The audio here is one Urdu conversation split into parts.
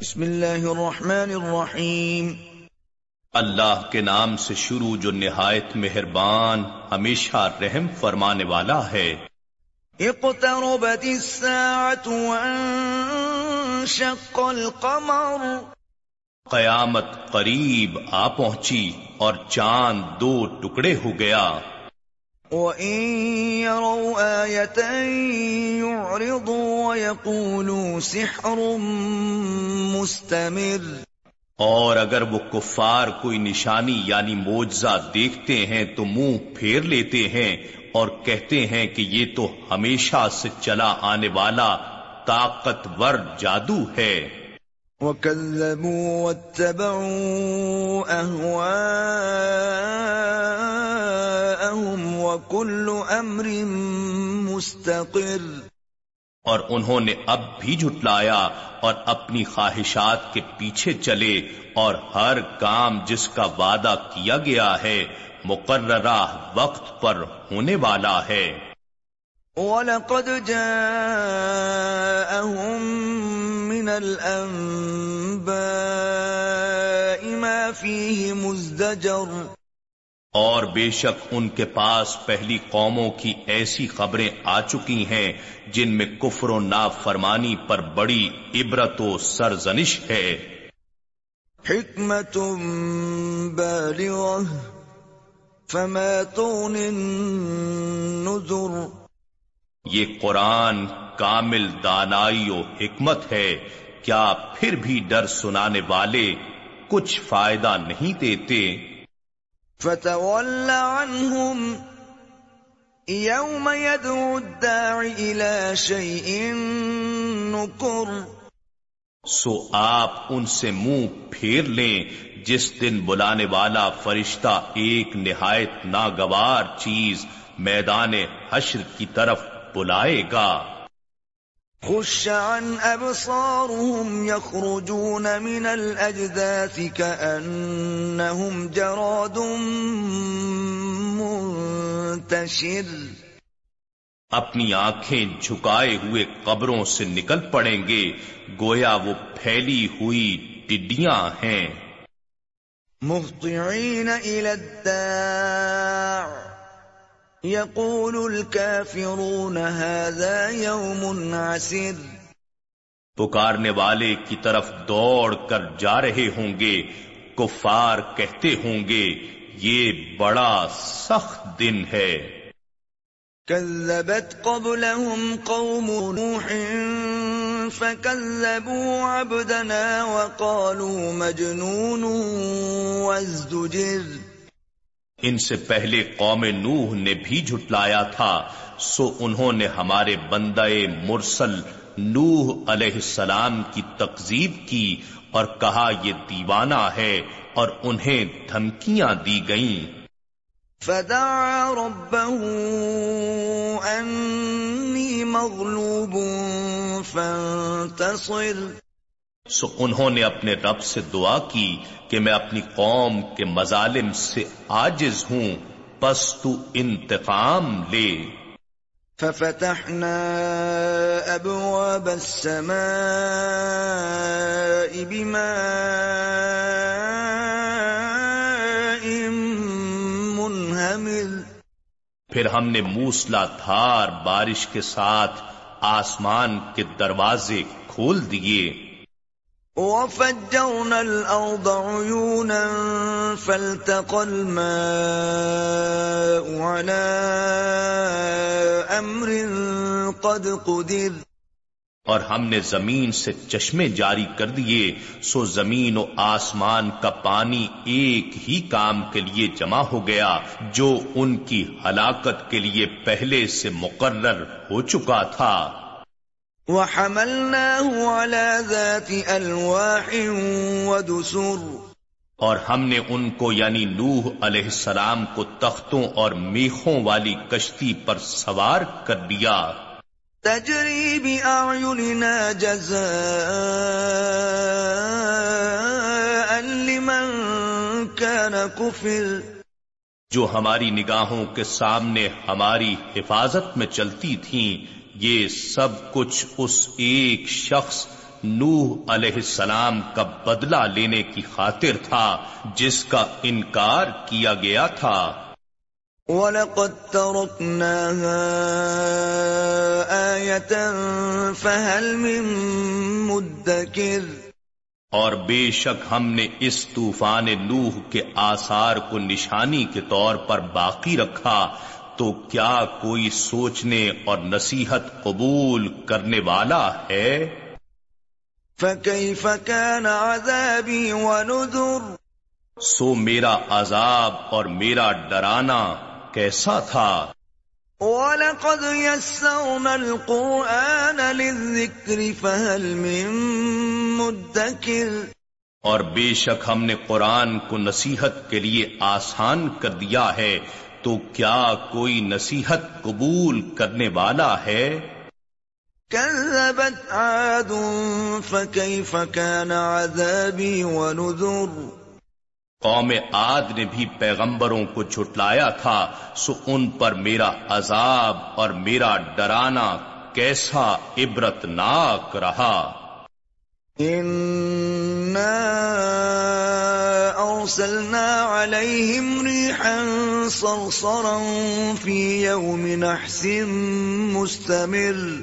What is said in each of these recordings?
بسم اللہ الرحمن الرحیم۔ اللہ کے نام سے شروع جو نہایت مہربان ہمیشہ رحم فرمانے والا ہے۔ اقتربت الساعة وانشق القمر۔ قیامت قریب آ پہنچی اور چاند دو ٹکڑے ہو گیا۔ وَإِن يَرَوْا آيَةً يُعْرِضُوا وَيَقُولُوا سِحْرٌ مُسْتَمِرٌ۔ اور اگر وہ کفار کوئی نشانی یعنی موجزہ دیکھتے ہیں تو منہ پھیر لیتے ہیں اور کہتے ہیں کہ یہ تو ہمیشہ سے چلا آنے والا طاقتور جادو ہے۔ وَكَذَّبُوا وَاتَّبَعُوا أَهْوَاءَهُمْ وَكُلُّ أَمْرٍ مُسْتَقِرٍ۔ اور انہوں نے اب بھی جھٹلایا اور اپنی خواہشات کے پیچھے چلے اور ہر کام جس کا وعدہ کیا گیا ہے، مقررہ وقت پر ہونے والا ہے۔ وَلَقَدْ جَاءَهُم مِّنَ الْأَنبَاءِ مَا فِيهِ مُزْدَجَرٌ اور بے شک ان کے پاس پہلی قوموں کی ایسی خبریں آ چکی ہیں جن میں کفر و نافرمانی پر بڑی عبرت و سرزنش ہے۔ حکمت فما النذر۔ یہ قرآن کامل دانائی و حکمت ہے۔ کیا پھر بھی ڈر سنانے والے کچھ فائدہ نہیں دیتے؟ فتول عنهم يوم يدعو الداع الى شيء نكر. سو آپ ان سے منہ پھیر لیں جس دن بلانے والا فرشتہ ایک نہایت ناگوار چیز میدان حشر کی طرف بلائے گا۔ خش عن ابصارهم يخرجون من الاجداث كانهم جراد منتشر. اپنی آنکھیں جھکائے ہوئے قبروں سے نکل پڑیں گے گویا وہ پھیلی ہوئی ٹڈیاں ہیں۔ مهطعين الى الداع. يقول الكافرون هذا يوم عسر پکارنے والے کی طرف دوڑ کر جا رہے ہوں گے کفار کہتے ہوں گے یہ بڑا سخت دن ہے۔ كذبت قبلهم قوم نوح فكذبوا عبدنا وقالوا مجنون وازدجر۔ ان سے پہلے قوم نوح نے بھی جھٹلایا تھا، سو انہوں نے ہمارے بندے مرسل نوح علیہ السلام کی تقزیب کی اور کہا، یہ دیوانہ ہے اور انہیں دھمکیاں دی گئیں۔ فدعا ربه انی مغلوب فانتصر۔ سو انہوں نے اپنے رب سے دعا کی کہ میں اپنی قوم کے مظالم سے آجز ہوں پس تو انتقام لے۔ ففتحنا ابواب السماء بماء منہمل پھر ہم نے موسلا دھار بارش کے ساتھ آسمان کے دروازے کھول دیے۔ وفجرنا الأرض عيونا فالتقى الماء على أمر قد قدر. اور ہم نے زمین سے چشمے جاری کر دیے، سو زمین و آسمان کا پانی ایک ہی کام کے لیے جمع ہو گیا، جو ان کی ہلاکت کے لیے پہلے سے مقرر ہو چکا تھا۔ وحملناه على ذات الواح ودسر. اور ہم نے ان کو یعنی نوح علیہ السلام کو تختوں اور میخوں والی کشتی پر سوار کر دیا۔ تجری بأعیننا جزاء لمن كان کفر. جو ہماری نگاہوں کے سامنے ہماری حفاظت میں چلتی تھیں یہ سب کچھ اس ایک شخص نوح علیہ السلام کا بدلہ لینے کی خاطر تھا جس کا انکار کیا گیا تھا۔ وَلَقَدْ تَرَكْنَاهَا آيَةً فَهَلْ مِن مُدَّكِرٍ۔ اور بے شک ہم نے اس طوفان نوح کے آثار کو نشانی کے طور پر باقی رکھا تو کیا کوئی سوچنے اور نصیحت قبول کرنے والا ہے؟ فَكَيْفَ كَانَ عَذَابِي وَنُذُرْ سو میرا عذاب اور میرا ڈرانا کیسا تھا؟ وَلَقَدْ يَسَّرْنَا الْقُرْآنَ لِلذِّكْرِ فَهَلْ مِن مُدَّكِرْ اور بے شک ہم نے قرآن کو نصیحت کے لیے آسان کر دیا ہے۔ تو کیا کوئی نصیحت قبول کرنے والا ہے؟ كذبت عاد فكيف كان عذابي ونذر۔ قوم عاد نے بھی پیغمبروں کو جھٹلایا تھا سو ان پر میرا عذاب اور میرا ڈرانا کیسا عبرت ناک رہا ارسلنا عليهم ريحا صرصرا في يوم نحس مستمر.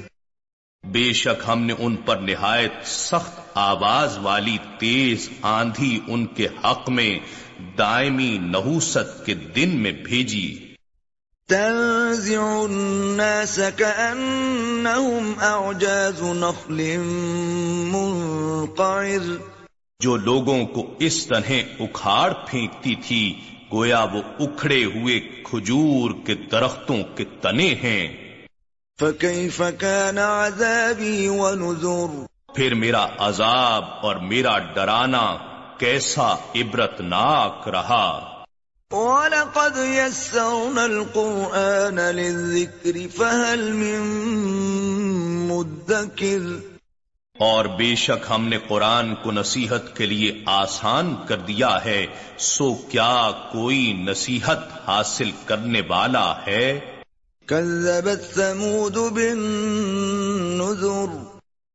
بے شک ہم نے ان پر نہایت سخت آواز والی تیز آندھی ان کے حق میں دائمی نحوست کے دن میں بھیجی۔ تنزع الناس كأنهم أعجاز نخل منقعر۔ جو لوگوں کو اس طرح اکھاڑ پھینکتی تھی گویا وہ اکھڑے ہوئے کھجور کے درختوں کے تنے ہیں۔ فكيف كان عذابي ونذر؟ پھر میرا عذاب اور میرا ڈرانا کیسا عبرت ناک رہا۔ وَلَقَدْ يَسَّرْنَا الْقُرْآنَ لِلذِّكْرِ فَهَلْ مِن مُدَّكِرٍ اور بے شک ہم نے قرآن کو نصیحت کے لیے آسان کر دیا ہے سو کیا کوئی نصیحت حاصل کرنے والا ہے؟ كذبت ثمود بالنذر۔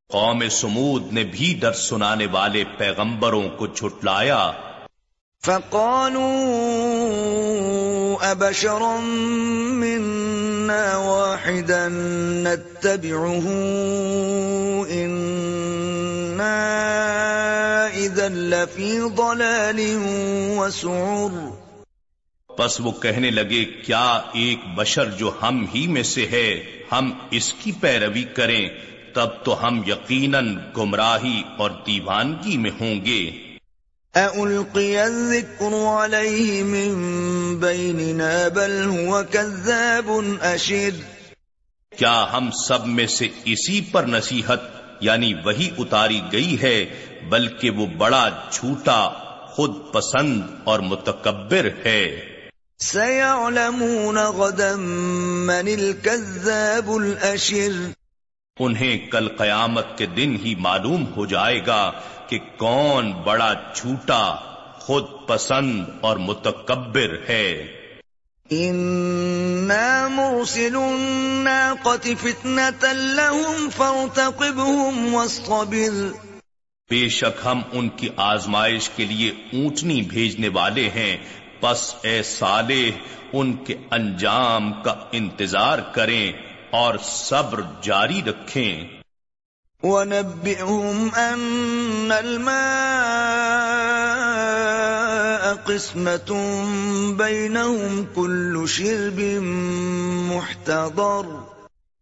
قوم سمود نے بھی ڈر سنانے والے پیغمبروں کو جھٹلایا۔ فقالوا أبشرا واحدا نتبعه إنا إذا لفي ضلال وسعر بس وہ کہنے لگے، کیا ایک بشر جو ہم ہی میں سے ہے، ہم اس کی پیروی کریں، تب تو ہم یقیناً گمراہی اور دیوانگی میں ہوں گے۔ الذِّكْرُ عَلَيْهِ مِن بَيْنِنَا بَلْ هُوَ كَذَّابٌ أَشِرٌ۔ کیا ہم سب میں سے اسی پر نصیحت یعنی وہی اتاری گئی ہے بلکہ وہ بڑا جھوٹا خود پسند اور متکبر ہے۔ سَيَعْلَمُونَ غَدًا مَنِ الْكَذَّابُ الْأَشِرُ۔ انہیں کل قیامت کے دن ہی معلوم ہو جائے گا کہ کون بڑا جھوٹا خود پسند اور متکبر ہے۔ إِنَّا مُرْسِلُ النَّاقَةِ فِتْنَةً لَهُمْ فَارْتَقِبْهُمْ وَاصْطَبِرْ۔ بے شک ہم ان کی آزمائش کے لیے اونٹنی بھیجنے والے ہیں۔ پس اے صالح ان کے انجام کا انتظار کریں اور صبر جاری رکھیں۔ وَنَبِّئْهُمْ أَنَّ الْمَاءَ قِسْمَةٌ بَيْنَهُمْ كُلُّ شِرْبٍ مُحْتَضَرٌ.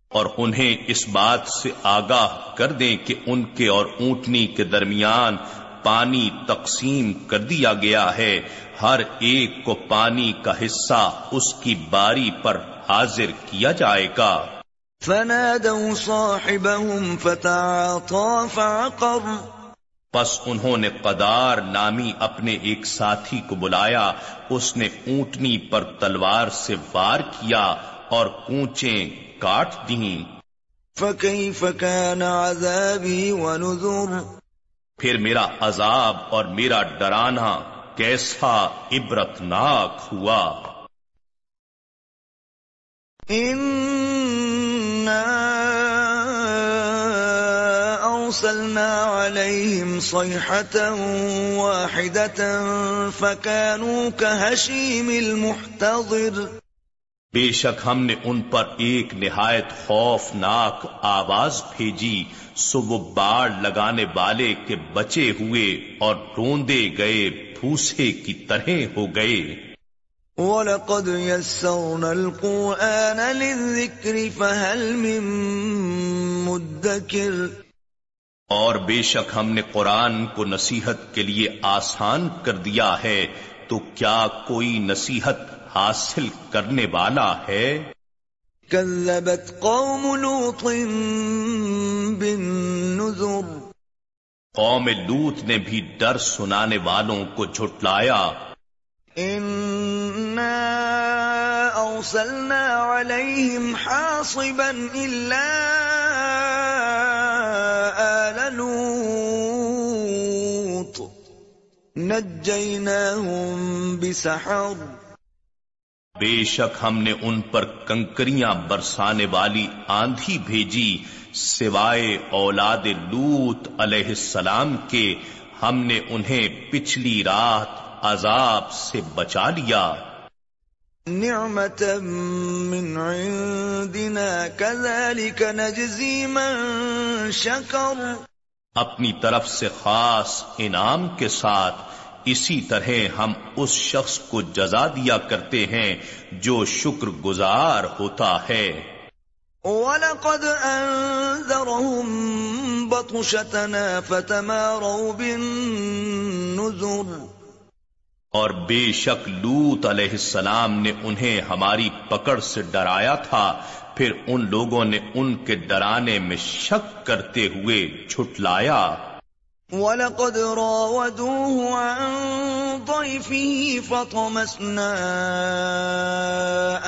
اور انہیں اس بات سے آگاہ کر دیں کہ ان کے اور اونٹنی کے درمیان پانی تقسیم کر دیا گیا ہے۔ ہر ایک کو پانی کا حصہ اس کی باری پر حاضر کیا جائے گا۔ فنادوا صاحبهم فتعاطى فعقر. پس انہوں نے قدار نامی اپنے ایک ساتھی کو بلایا اس نے اونٹنی پر تلوار سے وار کیا اور کوچیں کاٹ دیں۔ فكيف كان عذابي ونذر. پھر میرا عذاب اور میرا ڈرانا کیسا عبرت ناک ہوا فأرسلنا عليهم صيحة واحدة فكانوا كهشيم المحتضر بے شک ہم نے ان پر ایک نہایت خوفناک آواز بھیجی سو وہ باڑ لگانے والے کے بچے ہوئے اور روندے گئے پھوسے کی طرح ہو گئے۔ وَلَقَدْ يَسَّرْنَا الْقُرْآنَ لِلذِّكْرِ فَهَلْ مِن مُدَّكِرِ اور بے شک ہم نے قرآن کو نصیحت کے لیے آسان کر دیا ہے تو کیا کوئی نصیحت حاصل کرنے والا ہے؟ كذبت قوم لوط بالنذر قوم لوت نے بھی ڈر سنانے والوں کو جھٹلایا۔ ارسلنا عليهم حاصبا الا آل لوط. نجيناهم بسحر. بے شک ہم نے ان پر کنکریاں برسانے والی آندھی بھیجی، سوائے اولاد لوت علیہ السلام کے، ہم نے انہیں پچھلی رات عذاب سے بچا لیا۔ من عندنا كذلك نجزي من شكر. اپنی طرف سے خاص انعام کے ساتھ اسی طرح ہم اس شخص کو جزا دیا کرتے ہیں جو شکر گزار ہوتا ہے۔ وَلَقَدْ أَنذَرَهُمْ بَطُشَتَنَا فَتَمَارَوْا بِالنُّذُرِ۔ اور بے شک لوت علیہ السلام نے انہیں ہماری پکڑ سے ڈرایا تھا، پھر ان لوگوں نے ان کے ڈرانے میں شک کرتے ہوئے چھٹلایا وَلَقَدْ رَاوَدُوهُ عَن ضَيْفِهِ فَطَمَسْنَا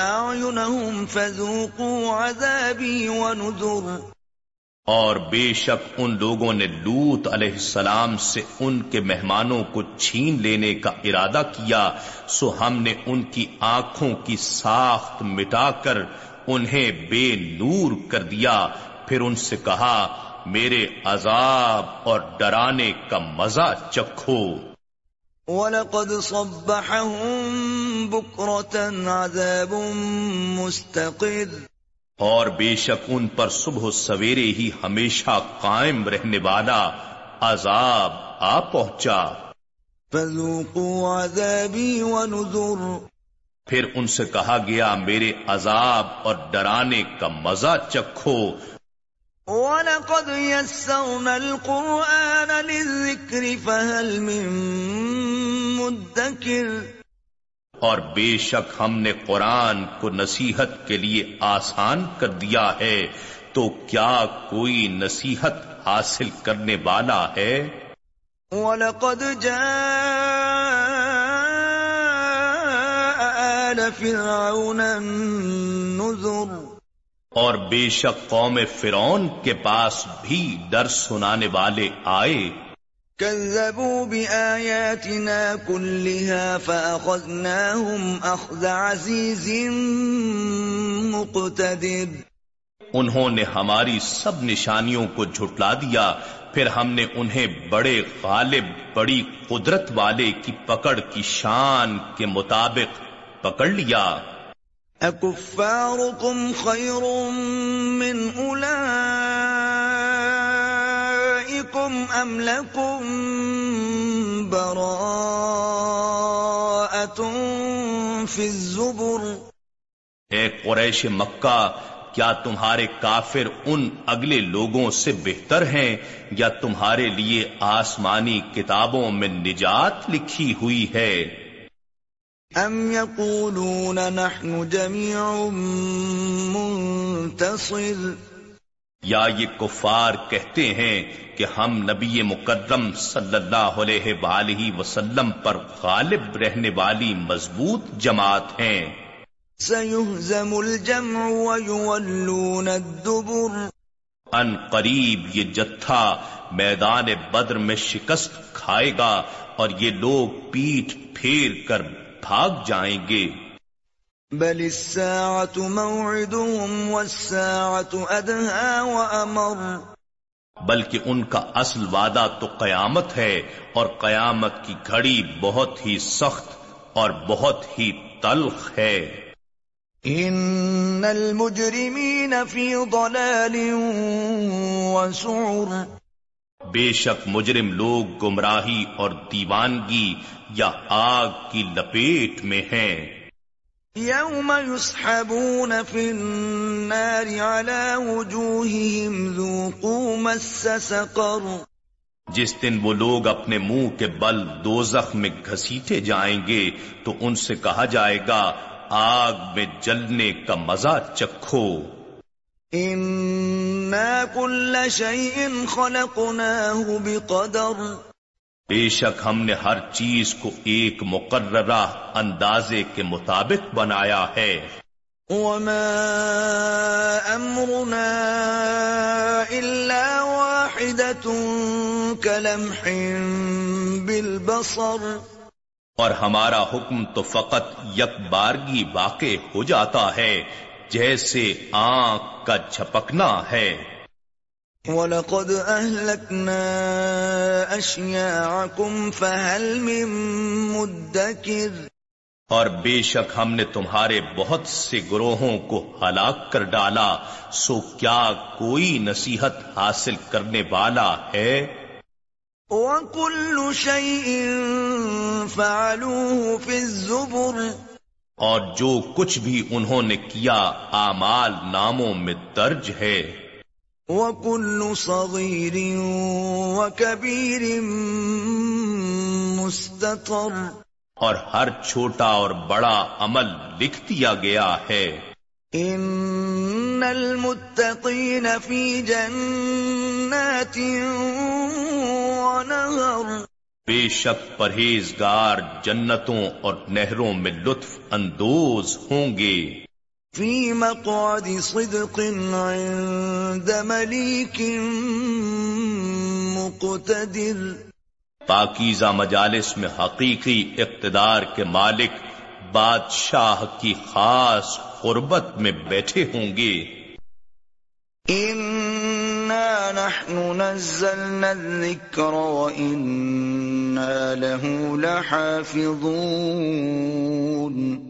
أَعْيُنَهُمْ فَذُوقُوا عَذَابِي وَنُذُرْ اور بے شک ان لوگوں نے لوت علیہ السلام سے ان کے مہمانوں کو چھین لینے کا ارادہ کیا، سو ہم نے ان کی آنکھوں کی ساخت مٹا کر انہیں بے نور کر دیا۔ پھر ان سے کہا، میرے عذاب اور ڈرانے کا مزہ چکھو۔ وَلَقَدْ صَبَّحَهُمْ بُكْرَةً عَذَابٌ مُسْتَقِرٌ۔ اور بے شک ان پر صبح و سویرے ہی ہمیشہ قائم رہنے والا عذاب آ پہنچا۔ عَذَابِي وَنُذُرُ۔ پھر ان سے کہا گیا میرے عذاب اور ڈرانے کا مزہ چکھو۔ وَلَقَدْ يَسَّرْنَا الْقُرْآنَ لِلذِّكْرِ فَهَلْ مِن مُدَّكِرٍ۔ اور بے شک ہم نے قرآن کو نصیحت کے لیے آسان کر دیا ہے تو کیا کوئی نصیحت حاصل کرنے والا ہے؟ وَلَقَدْ جَاءَ آلَ فِرْعَوْنَ النُّذُرُ۔ اور بے شک قوم فرون کے پاس بھی ڈر سنانے والے آئے۔ كذبوا بآياتنا كلها فأخذناهم أخذ عزيز مقتدر۔ انہوں نے ہماری سب نشانیوں کو جھٹلا دیا پھر ہم نے انہیں بڑے غالب بڑی قدرت والے کی پکڑ کی شان کے مطابق پکڑ لیا۔ أكفاركم خير من أولئكم أم لكم براءة في الزبر اے قریش مکہ کیا تمہارے کافر ان اگلے لوگوں سے بہتر ہیں یا تمہارے لیے آسمانی کتابوں میں نجات لکھی ہوئی ہے؟ ام يقولون نحن جميع منتصر یا یہ کفار کہتے ہیں کہ ہم نبی مقدم صلی اللہ علیہ وآلہ وسلم پر غالب رہنے والی مضبوط جماعت ہیں۔ سيهزم الجمع ويولون الدبر۔ ان قریب یہ جتھا میدان بدر میں شکست کھائے گا اور یہ لوگ پیٹ پھیر کر بھاگ جائیں گے۔ بل الساعة موعدهم والساعة أدهى وأمر. بلکہ ان کا اصل وعدہ تو قیامت ہے اور قیامت کی گھڑی بہت ہی سخت اور بہت ہی تلخ ہے۔ ان المجرمین فی ضلال وسعر. بے شک مجرم لوگ گمراہی اور دیوانگی یا آگ کی لپیٹ میں ہیں۔ يوم يسحبون في النار على وجوههم ذوقوا مس سقر جس دن وہ لوگ اپنے منہ کے بل دوزخ میں گھسیٹے جائیں گے تو ان سے کہا جائے گا آگ میں جلنے کا مزہ چکھو۔ انا كل شيء خلقناه بقدر بے شک ہم نے ہر چیز کو ایک مقررہ اندازے کے مطابق بنایا ہے۔ وما امرنا الا واحدة كلمح بالبصر۔ اور ہمارا حکم تو فقط یک بارگی واقع ہو جاتا ہے جیسے آنکھ کا جھپکنا ہے۔ وَلَقَدْ أَهْلَكْنَا أَشْيَاعَكُمْ فَهَلْ مِن مُدَّكِرٍ اور بے شک ہم نے تمہارے بہت سے گروہوں کو ہلاک کر ڈالا سو کیا کوئی نصیحت حاصل کرنے والا ہے؟ وَكُلُّ شَيْءٍ فَعَلُوهُ فِي الزُّبُرِ اور جو کچھ بھی انہوں نے کیا آمال ناموں میں درج ہے۔ وَكُلُّ صَغِيرٍ وَكَبِيرٍ مُسْتَطَرٍ. اور ہر چھوٹا اور بڑا عمل لکھ دیا گیا ہے۔ ان المتقین فی جنات ونہر بے شک پرہیزگار جنتوں اور نہروں میں لطف اندوز ہوں گے۔ في مقعد صدق عند مليك مقتدر پاکیزہ مجالس میں حقیقی اقتدار کے مالک بادشاہ کی خاص قربت میں بیٹھے ہوں گے۔ انا نحن نزلنا الذکر وإنا له لحافظون